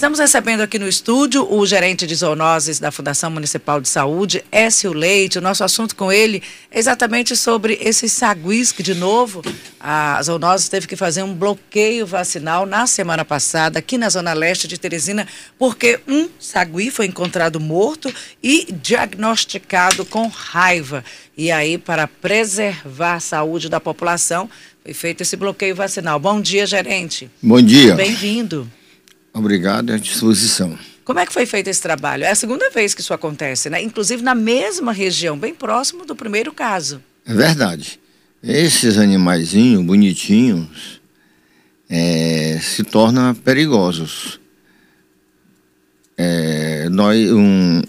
Estamos recebendo aqui no estúdio o gerente de zoonoses da Fundação Municipal de Saúde, Écio Leite. O nosso assunto com ele é exatamente sobre esses saguis que, de novo, a zoonoses teve que fazer um bloqueio vacinal na semana passada aqui na Zona Leste de Teresina, porque um sagui foi encontrado morto e diagnosticado com raiva. E aí, para preservar a saúde da população, foi feito esse bloqueio vacinal. Bom dia, gerente. Bom dia. Bem-vindo. Obrigado, à disposição. Como é que foi feito esse trabalho? É a segunda vez que isso acontece, né? Inclusive na mesma região, bem próximo do primeiro caso. É verdade. Esses animaizinhos bonitinhos é, se tornam perigosos. É, nós, um,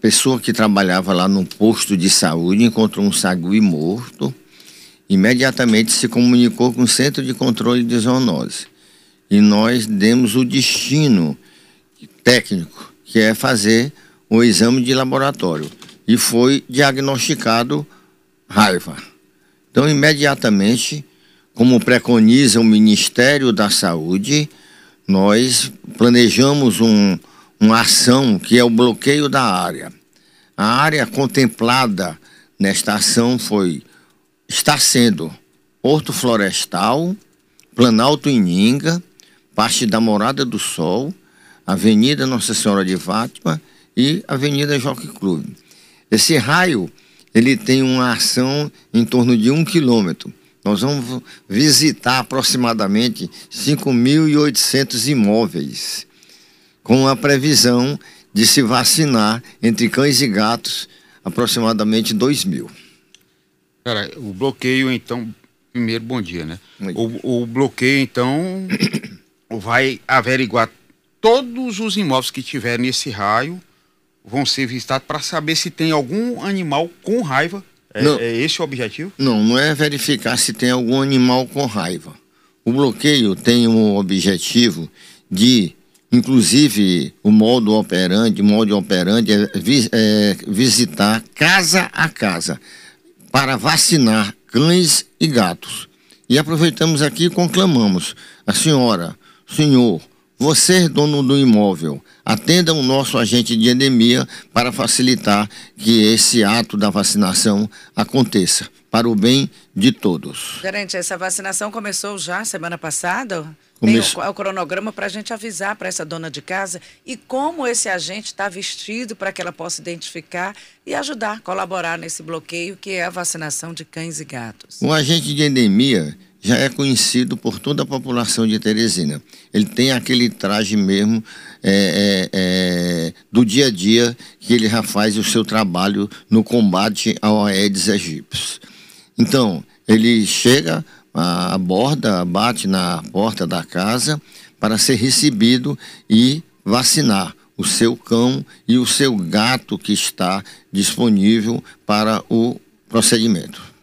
pessoa que trabalhava lá no posto de saúde encontrou um sagui morto, imediatamente se comunicou com o Centro de Controle de Zoonose e nós demos o destino técnico, que é fazer o exame de laboratório. E foi diagnosticado raiva. Então, imediatamente, como preconiza o Ministério da Saúde, nós planejamos um, uma ação que é o bloqueio da área. A área contemplada nesta ação foi está sendo Porto Florestal, Planalto Ininga, parte da Morada do Sol, Avenida Nossa Senhora de Fátima e Avenida Jockey Club. Esse raio ele tem uma ação em torno de um quilômetro. Nós vamos visitar aproximadamente 5.800 imóveis, com a previsão de se vacinar entre cães e gatos aproximadamente 2 mil. Cara, o bloqueio, então, primeiro, bom dia, né? O, o bloqueio, então, vai averiguar todos os imóveis que tiver nesse raio, vão ser visitados para saber se tem algum animal com raiva. É, não, é esse o objetivo? Não, não é verificar se tem algum animal com raiva. O bloqueio tem um objetivo de, inclusive, o modo operante, o modo operante é, é visitar casa a casa para vacinar cães e gatos. E aproveitamos aqui e conclamamos a senhora, Senhor, você, dono do imóvel, atenda o nosso agente de endemia para facilitar que esse ato da vacinação aconteça, para o bem de todos. Gerente, essa vacinação começou já semana passada? Começou. Tem o, o cronograma para a gente avisar para essa dona de casa e como esse agente está vestido para que ela possa identificar e ajudar, colaborar nesse bloqueio que é a vacinação de cães e gatos. O agente de endemia já é conhecido por toda a população de Teresina. Ele tem aquele traje mesmo é, é, é, do dia a dia que ele já faz o seu trabalho no combate ao Aedes aegypti. Então, ele chega, aborda, bate na porta da casa para ser recebido e vacinar o seu cão e o seu gato que está disponível para o procedimento.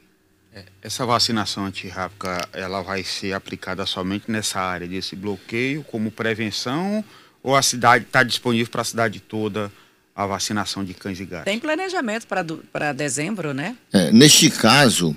Essa vacinação antirrábica, ela vai ser aplicada somente nessa área desse bloqueio como prevenção ou a cidade está disponível para a cidade toda a vacinação de cães e gatos? Tem planejamento para dezembro, né? É, neste caso,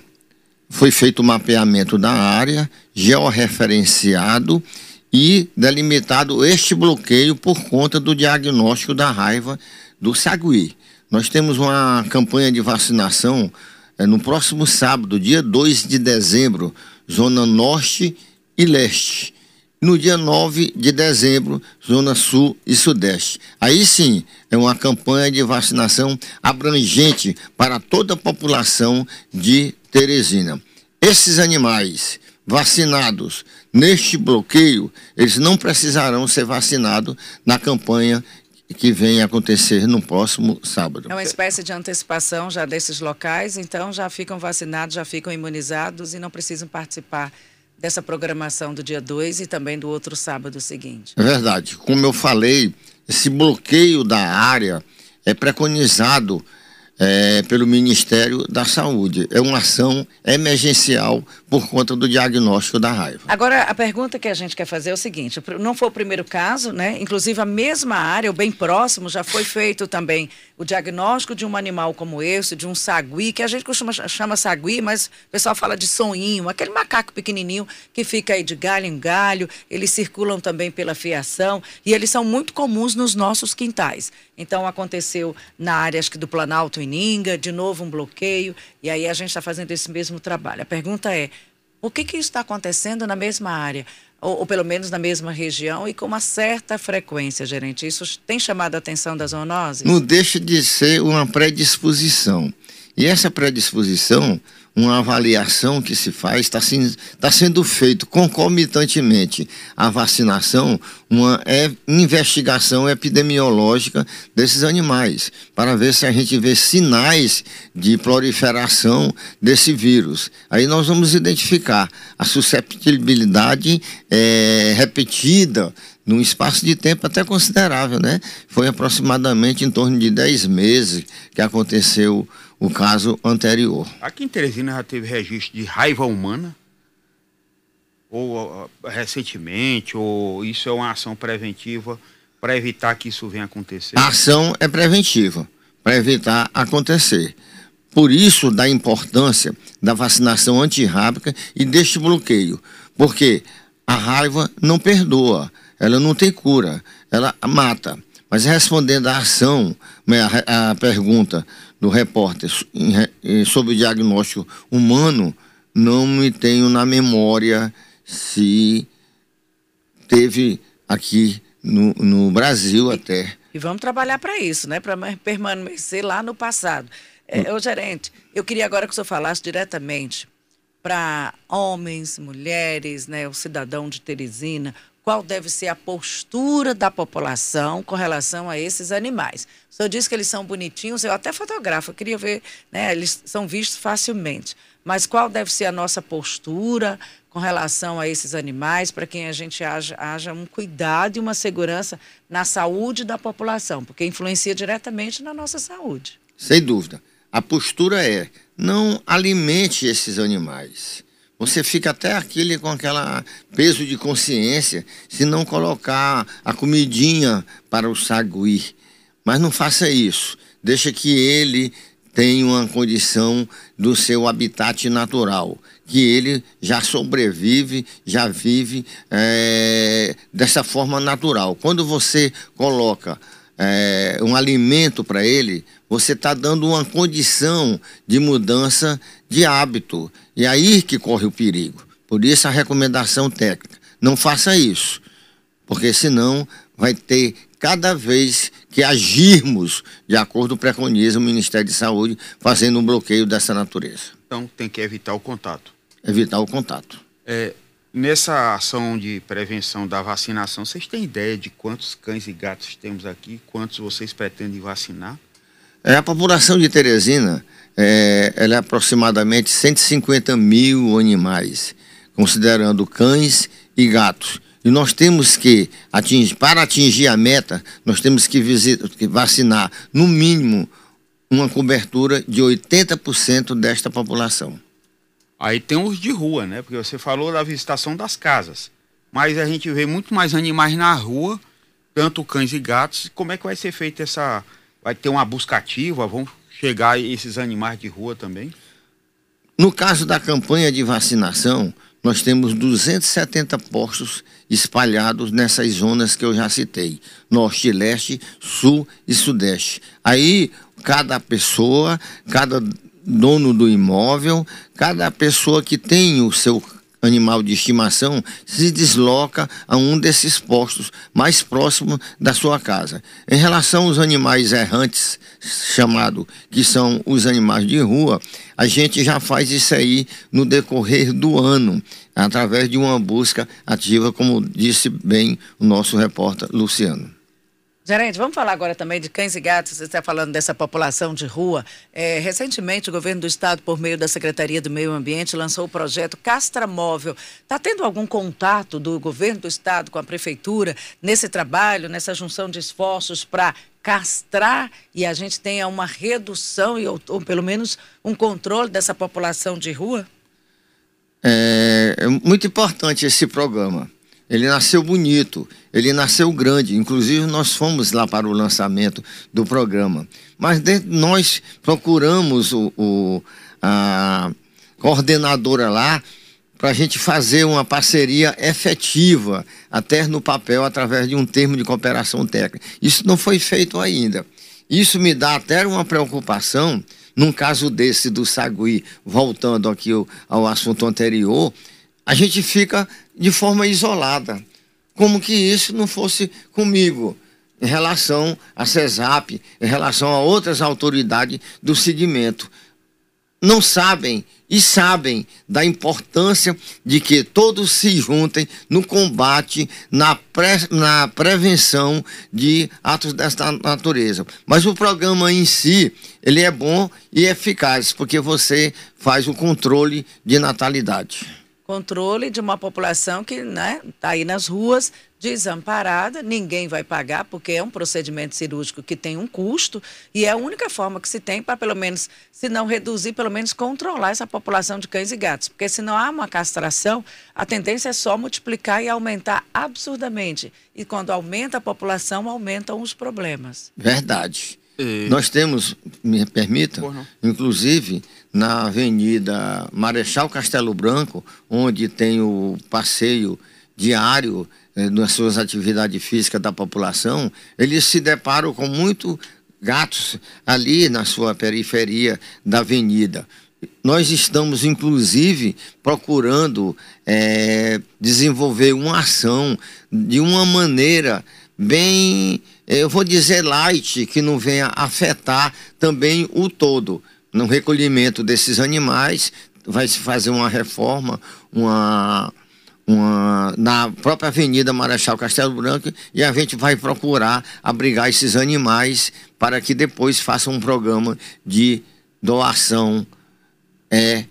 foi feito o mapeamento da área, georreferenciado e delimitado este bloqueio por conta do diagnóstico da raiva do sagui. Nós temos uma campanha de vacinação é, no próximo sábado, dia 2 de dezembro, Zona Norte e Leste. No dia 9 de dezembro, Zona Sul e Sudeste. Aí sim, é uma campanha de vacinação abrangente para toda a população de Teresina. Esses animais vacinados neste bloqueio, eles não precisarão ser vacinados na campanha que vem acontecer no próximo sábado. É uma espécie de antecipação já desses locais, então já ficam vacinados, já ficam imunizados e não precisam participar dessa programação do dia 2 e também do outro sábado seguinte. É verdade. Como eu falei, esse bloqueio da área é preconizado é, pelo Ministério da Saúde. É uma ação emergencial por conta do diagnóstico da raiva. Agora, a pergunta que a gente quer fazer é o seguinte: não foi o primeiro caso, né? Inclusive, a mesma área, ou bem próximo, já foi feito também o diagnóstico de um animal como esse, de um sagui, que a gente costuma chama sagui, mas o pessoal fala de sonhinho, aquele macaco pequenininho que fica aí de galho em galho, eles circulam também pela fiação e eles são muito comuns nos nossos quintais. Então aconteceu na área acho que do Planalto em Ninga, de novo um bloqueio, e aí a gente está fazendo esse mesmo trabalho. A pergunta é, por que, que está acontecendo na mesma área? Ou, ou, pelo menos na mesma região e com uma certa frequência, gerente. Isso tem chamado a atenção das zoonoses? Não deixa de ser uma predisposição. E essa predisposição uma avaliação que se faz, está tá sendo feito concomitantemente à vacinação, uma é, investigação epidemiológica desses animais, para ver se a gente vê sinais de proliferação desse vírus. Aí nós vamos identificar a susceptibilidade é, repetida num espaço de tempo até considerável, né? Foi aproximadamente em torno de 10 meses que aconteceu o caso anterior. Aqui em Teresina já teve registro de raiva humana? Ou recentemente, ou isso é uma ação preventiva para evitar que isso venha acontecer? A ação é preventiva, para evitar acontecer. Por isso, da importância da vacinação antirrábica e deste bloqueio. Porque a raiva não perdoa, ela não tem cura, ela mata. Mas respondendo à ação, né, a, a pergunta do repórter sobre o diagnóstico humano, não me tenho na memória se teve aqui no, no Brasil até. E vamos trabalhar para isso, né? Para permanecer lá no passado. É, hum. gerente, eu queria agora que o senhor falasse diretamente para homens, mulheres, né, o cidadão de Teresina, qual deve ser a postura da população com relação a esses animais. O senhor disse que eles são bonitinhos, eu até fotografo, eu queria ver, né, eles são vistos facilmente. Mas qual deve ser a nossa postura com relação a esses animais, para que a gente haja, haja um cuidado e uma segurança na saúde da população, porque influencia diretamente na nossa saúde. Sem dúvida. A postura é: não alimente esses animais você fica até aquele com aquela peso de consciência se não colocar a comidinha para o sagui. Mas não faça isso. Deixa que ele tenha uma condição do seu habitat natural, que ele já sobrevive, já vive é, dessa forma natural. Quando você coloca é, um alimento para ele, você está dando uma condição de mudança de hábito. E aí que corre o perigo. Por isso a recomendação técnica. Não faça isso, porque senão vai ter cada vez que agirmos de acordo com o preconiza o Ministério de Saúde fazendo um bloqueio dessa natureza. Então tem que evitar o contato. Evitar o contato. É, nessa ação de prevenção da vacinação, vocês têm ideia de quantos cães e gatos temos aqui? Quantos vocês pretendem vacinar? É, a população de Teresina é, ela é aproximadamente 150 mil animais, considerando cães e gatos. E nós temos que, atingir, para atingir a meta, nós temos que, visitar, que vacinar, no mínimo, uma cobertura de 80% desta população. Aí tem os de rua, né? Porque você falou da visitação das casas. Mas a gente vê muito mais animais na rua, tanto cães e gatos. Como é que vai ser feita essa Vai ter uma busca ativa? Vão chegar esses animais de rua também? No caso da campanha de vacinação, nós temos 270 postos espalhados nessas zonas que eu já citei: Norte, Leste, Sul e Sudeste. Aí, cada pessoa, cada dono do imóvel, cada pessoa que tem o seu animal de estimação se desloca a um desses postos mais próximo da sua casa. Em relação aos animais errantes, chamado que são os animais de rua, a gente já faz isso aí no decorrer do ano, através de uma busca ativa, como disse bem o nosso repórter Luciano. Gerente, vamos falar agora também de cães e gatos. Você está falando dessa população de rua. É, recentemente, o governo do estado, por meio da Secretaria do Meio Ambiente, lançou o projeto Castra Móvel. Está tendo algum contato do governo do estado com a prefeitura nesse trabalho, nessa junção de esforços para castrar e a gente tenha uma redução ou, ou pelo menos um controle dessa população de rua? É, é muito importante esse programa. Ele nasceu bonito, ele nasceu grande. Inclusive, nós fomos lá para o lançamento do programa. Mas nós procuramos o, o, a coordenadora lá para a gente fazer uma parceria efetiva, até no papel, através de um termo de cooperação técnica. Isso não foi feito ainda. Isso me dá até uma preocupação, num caso desse do Sagui, voltando aqui ao, ao assunto anterior, a gente fica de forma isolada. Como que isso não fosse comigo, em relação a CESAP, em relação a outras autoridades do segmento. Não sabem e sabem da importância de que todos se juntem no combate, na, pre, na prevenção de atos desta natureza. Mas o programa em si, ele é bom e eficaz, porque você faz o controle de natalidade controle de uma população que está né, tá aí nas ruas desamparada, ninguém vai pagar, porque é um procedimento cirúrgico que tem um custo, e é a única forma que se tem para, pelo menos, se não reduzir, pelo menos controlar essa população de cães e gatos. Porque se não há uma castração, a tendência é só multiplicar e aumentar absurdamente. E quando aumenta a população, aumentam os problemas. Verdade. E... Nós temos, me permita, inclusive na Avenida Marechal Castelo Branco, onde tem o passeio diário eh, nas suas atividades físicas da população, eles se deparam com muito gatos ali na sua periferia da avenida. Nós estamos, inclusive, procurando eh, desenvolver uma ação de uma maneira bem eu vou dizer light, que não venha afetar também o todo. No recolhimento desses animais, vai se fazer uma reforma, uma, uma, na própria Avenida Marechal Castelo Branco e a gente vai procurar abrigar esses animais para que depois faça um programa de doação é,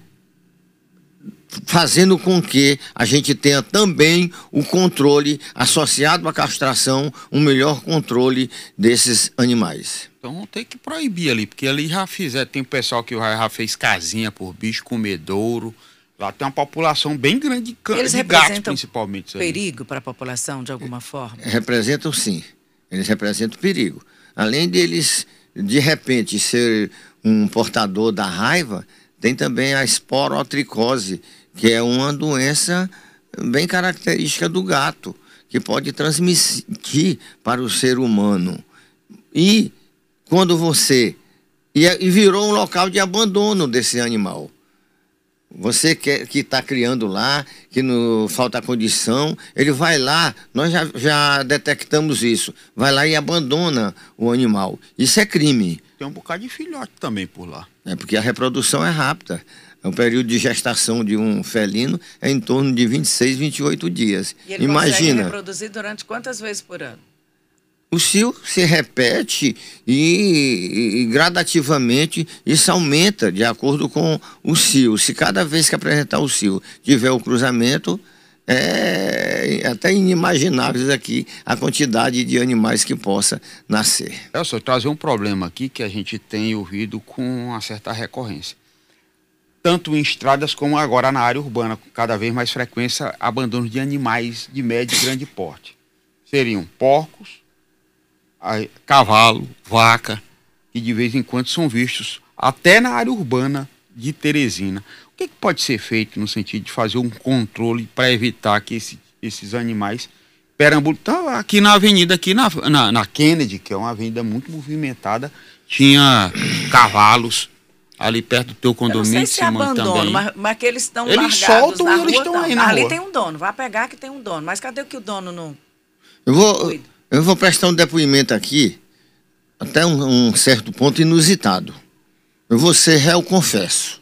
fazendo com que a gente tenha também o controle associado à castração, um melhor controle desses animais. Então tem que proibir ali, porque ali já fizer, tem pessoal que já fez casinha por bicho comedouro. Lá tem uma população bem grande de, can... Eles de gatos, principalmente. perigo para a população, de alguma forma? Representam sim. Eles representam perigo. Além deles, de repente, ser um portador da raiva, tem também a esporotricose, que é uma doença bem característica do gato, que pode transmitir para o ser humano. E quando você. E, é, virou um local de abandono desse animal. Você que está criando lá, que não falta condição, ele vai lá, nós já, já detectamos isso, vai lá e abandona o animal. Isso é crime. Tem um bocado de filhote também por lá. É porque a reprodução é rápida. O período de gestação de um felino é em torno de 26, 28 dias. E ele Imagina. reproduzir durante quantas vezes por ano? O cio se repete e, e, gradativamente isso aumenta de acordo com o cio. Se cada vez que apresentar o cio tiver o cruzamento, é até inimaginável aqui a quantidade de animais que possa nascer. É só trazer um problema aqui que a gente tem ouvido com uma certa recorrência tanto em estradas como agora na área urbana, com cada vez mais frequência, abandono de animais de médio e grande porte. Seriam porcos, cavalo, vaca, que de vez em quando são vistos até na área urbana de Teresina. O que, que pode ser feito no sentido de fazer um controle para evitar que esse, esses animais perambulem? Então, aqui na avenida, aqui na, na, na Kennedy, que é uma avenida muito movimentada, tinha cavalos, ali perto do teu condomínio. Eu não sei se é abandono, também. Mas, mas que eles estão Eles soltam e eles estão aí na Ali rua. tem um dono, vai pegar que tem um dono. Mas cadê que o dono não... Eu vou, eu vou prestar um depoimento aqui, até um, um certo ponto inusitado. Eu vou ser réu confesso.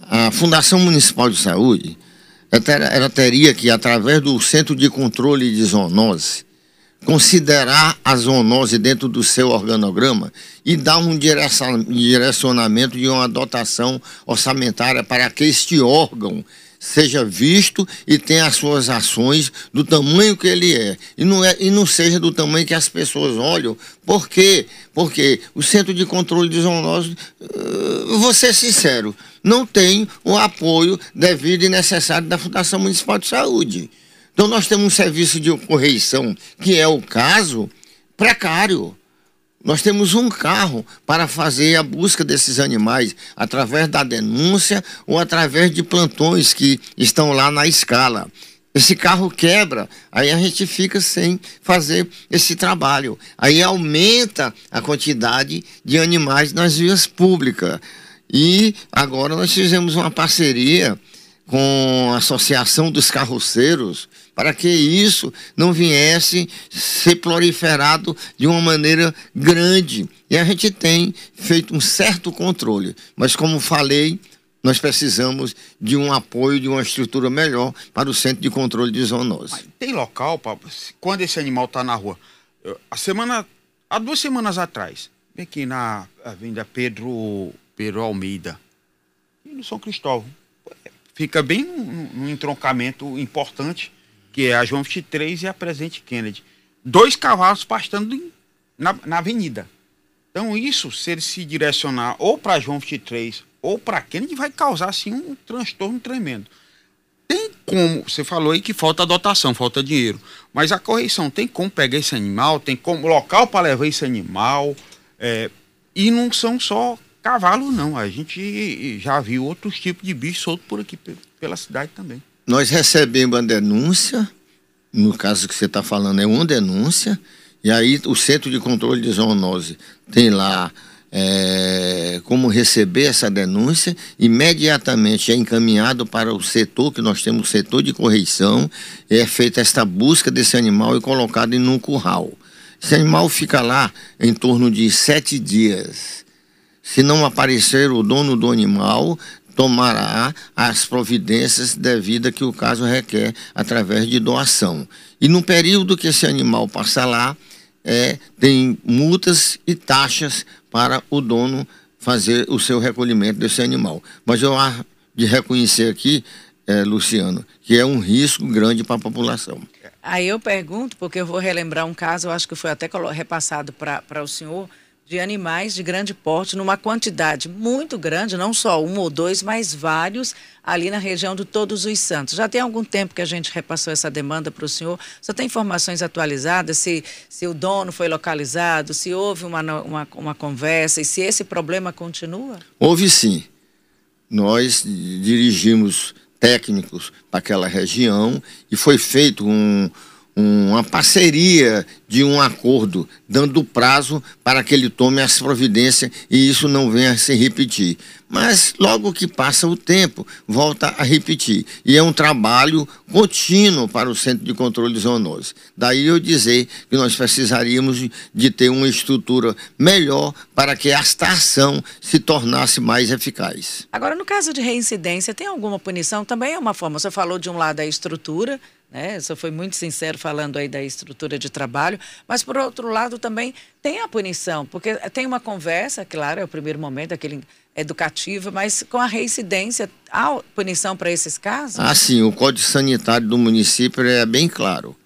A Fundação Municipal de Saúde, ela teria que, através do Centro de Controle de Zoonose, considerar a zoonose dentro do seu organograma e dar um direcionamento de uma dotação orçamentária para que este órgão seja visto e tenha as suas ações do tamanho que ele é. E não, é, e não seja do tamanho que as pessoas olham. Por quê? Porque o Centro de Controle de Zoonose, uh, vou ser sincero, não tem o apoio devido e necessário da Fundação Municipal de Saúde. Então nós temos um serviço de correição, que é o caso, precário. Nós temos um carro para fazer a busca desses animais através da denúncia ou através de plantões que estão lá na escala. Esse carro quebra, aí a gente fica sem fazer esse trabalho. Aí aumenta a quantidade de animais nas vias públicas. E agora nós fizemos uma parceria com a Associação dos Carroceiros para que isso não viesse ser proliferado de uma maneira grande. E a gente tem feito um certo controle, mas como falei, nós precisamos de um apoio, de uma estrutura melhor para o Centro de Controle de Zoonose. Mas tem local, Pablo, quando esse animal está na rua? A semana, há duas semanas atrás, aqui na Avenida Pedro, Pedro Almeida, no São Cristóvão, fica bem num entroncamento importante que é a João 23 e a Presidente Kennedy. Dois cavalos pastando na, na avenida. Então, isso, se ele se direcionar ou para João 23 ou para Kennedy, vai causar assim, um transtorno tremendo. Tem como, você falou aí que falta dotação, falta dinheiro, mas a correção tem como pegar esse animal, tem como local para levar esse animal, é, e não são só cavalos, não. A gente já viu outros tipos de bichos soltos por aqui, pela cidade também nós recebemos a denúncia, no caso que você está falando, é uma denúncia, e aí o Centro de Controle de Zoonose tem lá é, como receber essa denúncia, imediatamente é encaminhado para o setor, que nós temos o setor de correição, é feita esta busca desse animal e colocado em um curral. Esse animal fica lá em torno de sete dias. Se não aparecer o dono do animal, tomará as providências devidas que o caso requer através de doação. E no período que esse animal passa lá, é, tem multas e taxas para o dono fazer o seu recolhimento desse animal. Mas eu há de reconhecer aqui, é, Luciano, que é um risco grande para a população. Aí eu pergunto, porque eu vou relembrar um caso, eu acho que foi até repassado para o senhor, de animais de grande porte numa quantidade muito grande, não só um ou dois, mas vários ali na região de Todos os Santos. Já tem algum tempo que a gente repassou essa demanda para o senhor. Só tem informações atualizadas se, se o dono foi localizado, se houve uma, uma, uma conversa e se esse problema continua? Houve sim. Nós dirigimos técnicos para aquela região e foi feito um, uma parceria de um acordo, dando prazo para que ele tome as providências e isso não venha a se repetir. Mas logo que passa o tempo, volta a repetir. E é um trabalho contínuo para o Centro de Controle de Zoonose. Daí eu dizer que nós precisaríamos de ter uma estrutura melhor para que esta ação se tornasse mais eficaz. Agora, no caso de reincidência, tem alguma punição? Também é uma forma. Você falou de um lado a estrutura, né? Você foi muito sincero falando aí da estrutura de trabalho, mas por outro lado também tem a punição, porque tem uma conversa, claro, é o primeiro momento, aquele educativo, mas com a reincidência, há punição para esses casos? Ah, sim, o Código Sanitário do município é bem claro.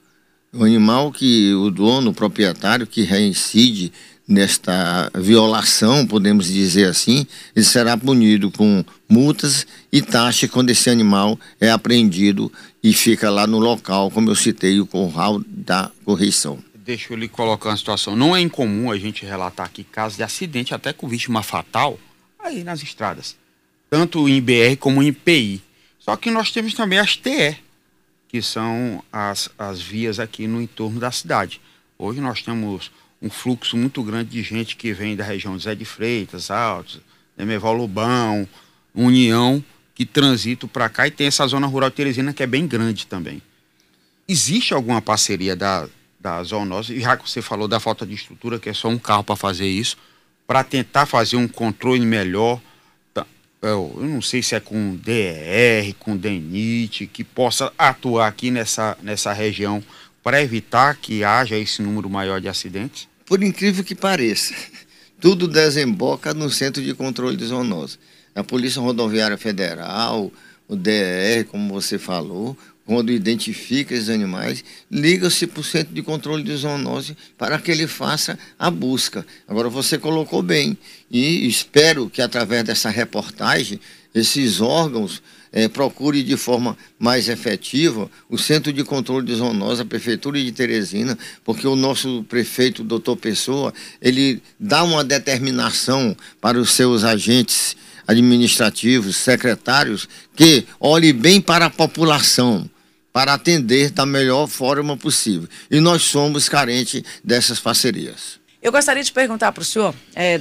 O animal que o dono, o proprietário que reincide nesta violação, podemos dizer assim, ele será punido com multas e taxas quando esse animal é apreendido e fica lá no local, como eu citei, o curral da correição. Deixa eu lhe colocar uma situação. Não é incomum a gente relatar aqui casos de acidente, até com vítima fatal, aí nas estradas. Tanto em BR como em PI. Só que nós temos também as TE, que são as, as vias aqui no entorno da cidade. Hoje nós temos um fluxo muito grande de gente que vem da região de Zé de Freitas, Altos, Demeval Lobão, União, que transitam para cá e tem essa zona rural de Teresina que é bem grande também. Existe alguma parceria da, da zoonose, já que você falou da falta de estrutura, que é só um carro para fazer isso, para tentar fazer um controle melhor, tá, eu não sei se é com DER, com DENIT, que possa atuar aqui nessa, nessa região para evitar que haja esse número maior de acidentes? Por incrível que pareça, tudo desemboca no Centro de Controle de Zoonose. A Polícia Rodoviária Federal, o DER, como você falou, quando identifica esses animais, liga-se para o Centro de Controle de Zoonose para que ele faça a busca. Agora, você colocou bem, e espero que através dessa reportagem, esses órgãos é, procure de forma mais efetiva o Centro de Controle de Zoonose, a Prefeitura de Teresina, porque o nosso prefeito, doutor Pessoa, ele dá uma determinação para os seus agentes administrativos, secretários, que olhe bem para a população, para atender da melhor forma possível. E nós somos carentes dessas parcerias. Eu gostaria de perguntar para o senhor. É,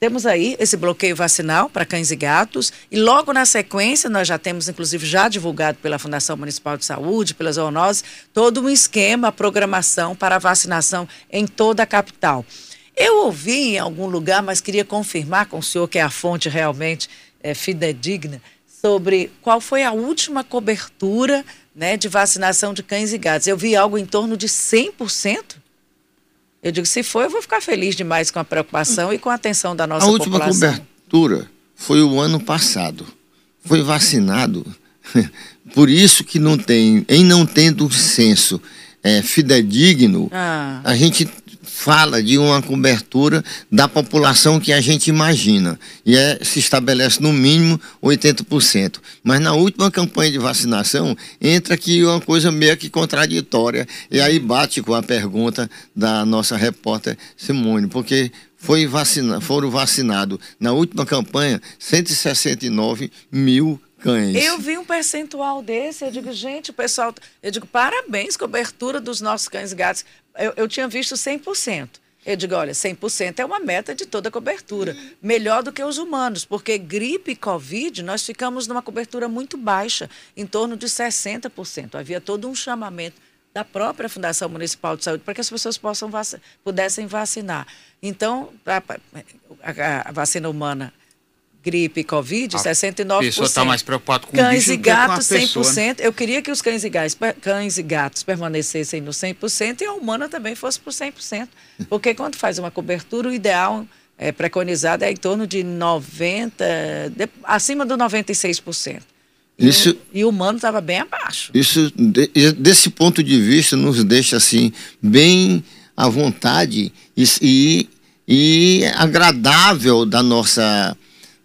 temos aí esse bloqueio vacinal para cães e gatos e logo na sequência nós já temos, inclusive, já divulgado pela Fundação Municipal de Saúde, pela zoonose, todo um esquema, programação para vacinação em toda a capital. Eu ouvi em algum lugar, mas queria confirmar com o senhor que é a fonte realmente é, fidedigna, sobre qual foi a última cobertura né, de vacinação de cães e gatos. Eu vi algo em torno de 100%. Eu digo, se for, eu vou ficar feliz demais com a preocupação e com a atenção da nossa população. A última população. cobertura foi o ano passado. Foi vacinado. Por isso que não tem, em não tendo censo é, fidedigno, ah. a gente fala de uma cobertura da população que a gente imagina. E é, se estabelece no mínimo 80%. Mas na última campanha de vacinação, entra aqui uma coisa meio que contraditória. E aí bate com a pergunta da nossa repórter Simone, porque foi vacina, foram vacinados na última campanha 169 mil cães. Eu vi um percentual desse, eu digo, gente, o pessoal. Eu digo, parabéns, cobertura dos nossos cães e gatos. Eu, eu tinha visto 100%. Eu digo, olha, 100% é uma meta de toda cobertura. Melhor do que os humanos, porque gripe e Covid, nós ficamos numa cobertura muito baixa, em torno de 60%. Havia todo um chamamento da própria Fundação Municipal de Saúde para que as pessoas possam vac... pudessem vacinar. Então, a, a, a vacina humana gripe e Covid, a 69%. A pessoa está mais preocupada com cães e gatos, 100%. Pessoa, né? Eu queria que os cães e, gatos, cães e gatos permanecessem no 100% e a humana também fosse por 100%. Porque quando faz uma cobertura, o ideal é, preconizado é em torno de 90%, de, acima do 96%. Isso, e, o humano estava bem abaixo. Isso, de, desse ponto de vista, nos deixa assim, bem à vontade e, e, e agradável da nossa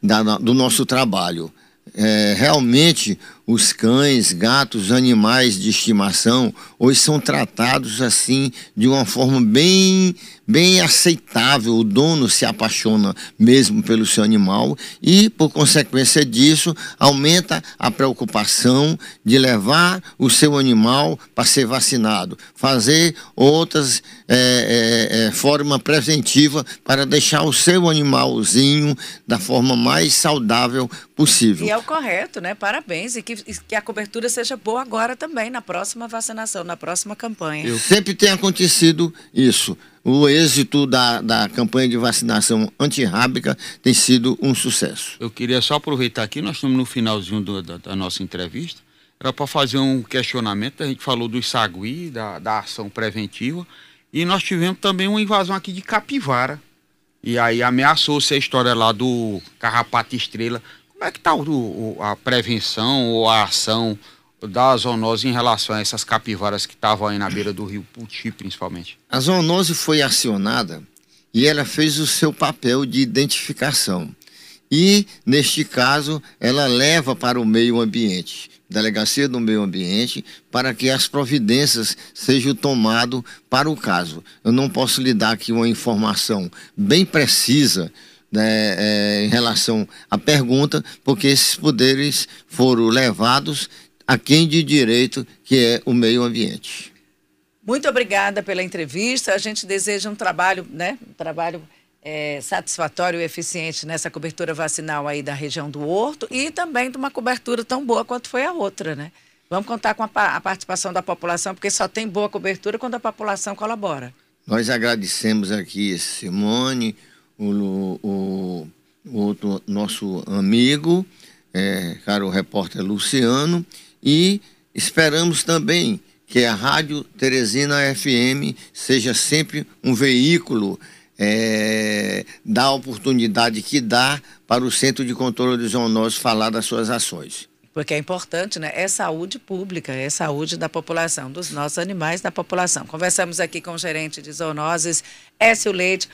da, do nosso trabalho. É, realmente os cães, gatos, animais de estimação hoje são tratados assim de uma forma bem bem aceitável. O dono se apaixona mesmo pelo seu animal e, por consequência disso, aumenta a preocupação de levar o seu animal para ser vacinado, fazer outras é, é, é, forma preventiva para deixar o seu animalzinho da forma mais saudável possível. E é o correto, né? Parabéns e que que, a cobertura seja boa agora também, na próxima vacinação, na próxima campanha. Eu... Sempre tem acontecido isso. O êxito da, da campanha de vacinação antirrábica tem sido um sucesso. Eu queria só aproveitar aqui, nós estamos no finalzinho do, da, da, nossa entrevista, era para fazer um questionamento, a gente falou do sagui, da, da ação preventiva, e nós tivemos também uma invasão aqui de capivara. E aí ameaçou-se a história lá do carrapato estrela. Como é que está a prevenção ou a ação da zoonose em relação a essas capivaras que estavam aí na beira do rio Puti, principalmente? A zoonose foi acionada e ela fez o seu papel de identificação. E, neste caso, ela leva para o meio ambiente, delegacia do meio ambiente, para que as providências sejam tomadas para o caso. Eu não posso lhe dar aqui uma informação bem precisa né, é, em relação à pergunta, porque esses poderes foram levados a quem de direito, que é o meio ambiente. Muito obrigada pela entrevista. A gente deseja um trabalho, né, um trabalho é, satisfatório e eficiente nessa cobertura vacinal aí da região do Horto e também de uma cobertura tão boa quanto foi a outra, né? Vamos contar com a, a participação da população, porque só tem boa cobertura quando a população colabora. Nós agradecemos aqui Simone, o, o, o outro nosso amigo, é, caro repórter Luciano, e esperamos também que a Rádio Teresina FM seja sempre um veículo é, da oportunidade que dá para o Centro de Controle de Zoonoses falar das suas ações. Porque é importante, né? É saúde pública, é saúde da população, dos nossos animais da população. Conversamos aqui com o gerente de zoonoses, Écio Leite.